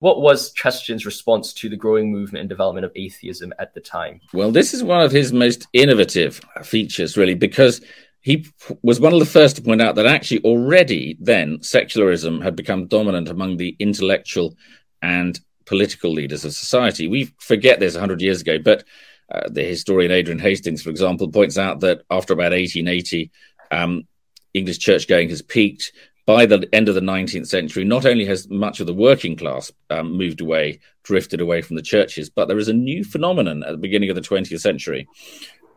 what was Chesterton's response to the growing movement and development of atheism at the time? Well, this is one of his most innovative features, really, because he was one of the first to point out that actually already then secularism had become dominant among the intellectual and political leaders of society. We forget this 100 years ago, but uh, the historian Adrian Hastings, for example, points out that after about 1880, um, English church going has peaked. By the end of the 19th century, not only has much of the working class um, moved away, drifted away from the churches, but there is a new phenomenon at the beginning of the 20th century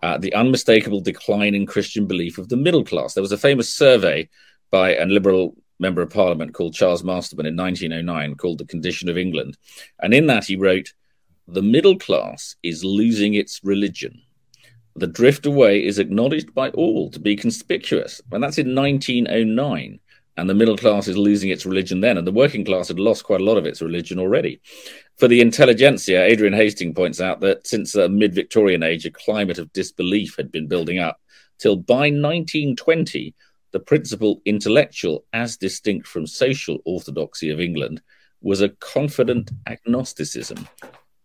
uh, the unmistakable decline in Christian belief of the middle class. There was a famous survey by a Liberal member of Parliament called Charles Masterman in 1909 called The Condition of England. And in that, he wrote, The middle class is losing its religion. The drift away is acknowledged by all to be conspicuous. And that's in 1909 and the middle class is losing its religion then, and the working class had lost quite a lot of its religion already. For the intelligentsia, Adrian Hastings points out that since the mid Victorian age, a climate of disbelief had been building up, till by 1920, the principal intellectual, as distinct from social orthodoxy of England, was a confident agnosticism,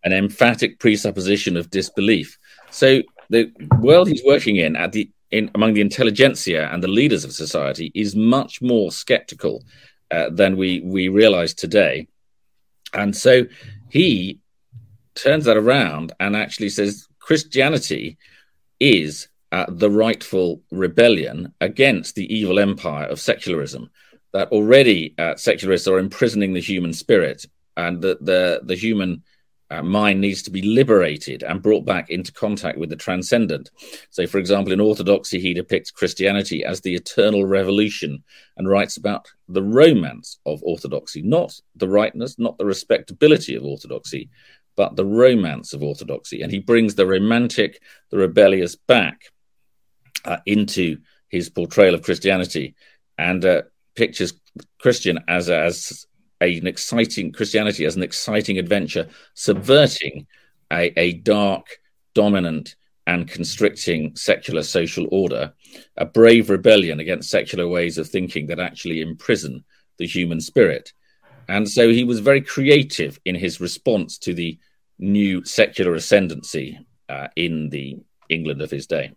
an emphatic presupposition of disbelief. So the world he's working in at the in among the intelligentsia and the leaders of society is much more skeptical uh, than we we realize today, and so he turns that around and actually says Christianity is uh, the rightful rebellion against the evil empire of secularism. That already uh, secularists are imprisoning the human spirit, and that the the human uh, mind needs to be liberated and brought back into contact with the transcendent. So, for example, in Orthodoxy, he depicts Christianity as the eternal revolution and writes about the romance of Orthodoxy, not the rightness, not the respectability of Orthodoxy, but the romance of Orthodoxy. And he brings the romantic, the rebellious back uh, into his portrayal of Christianity and uh, pictures Christian as, as an exciting Christianity as an exciting adventure, subverting a, a dark, dominant, and constricting secular social order, a brave rebellion against secular ways of thinking that actually imprison the human spirit. And so he was very creative in his response to the new secular ascendancy uh, in the England of his day.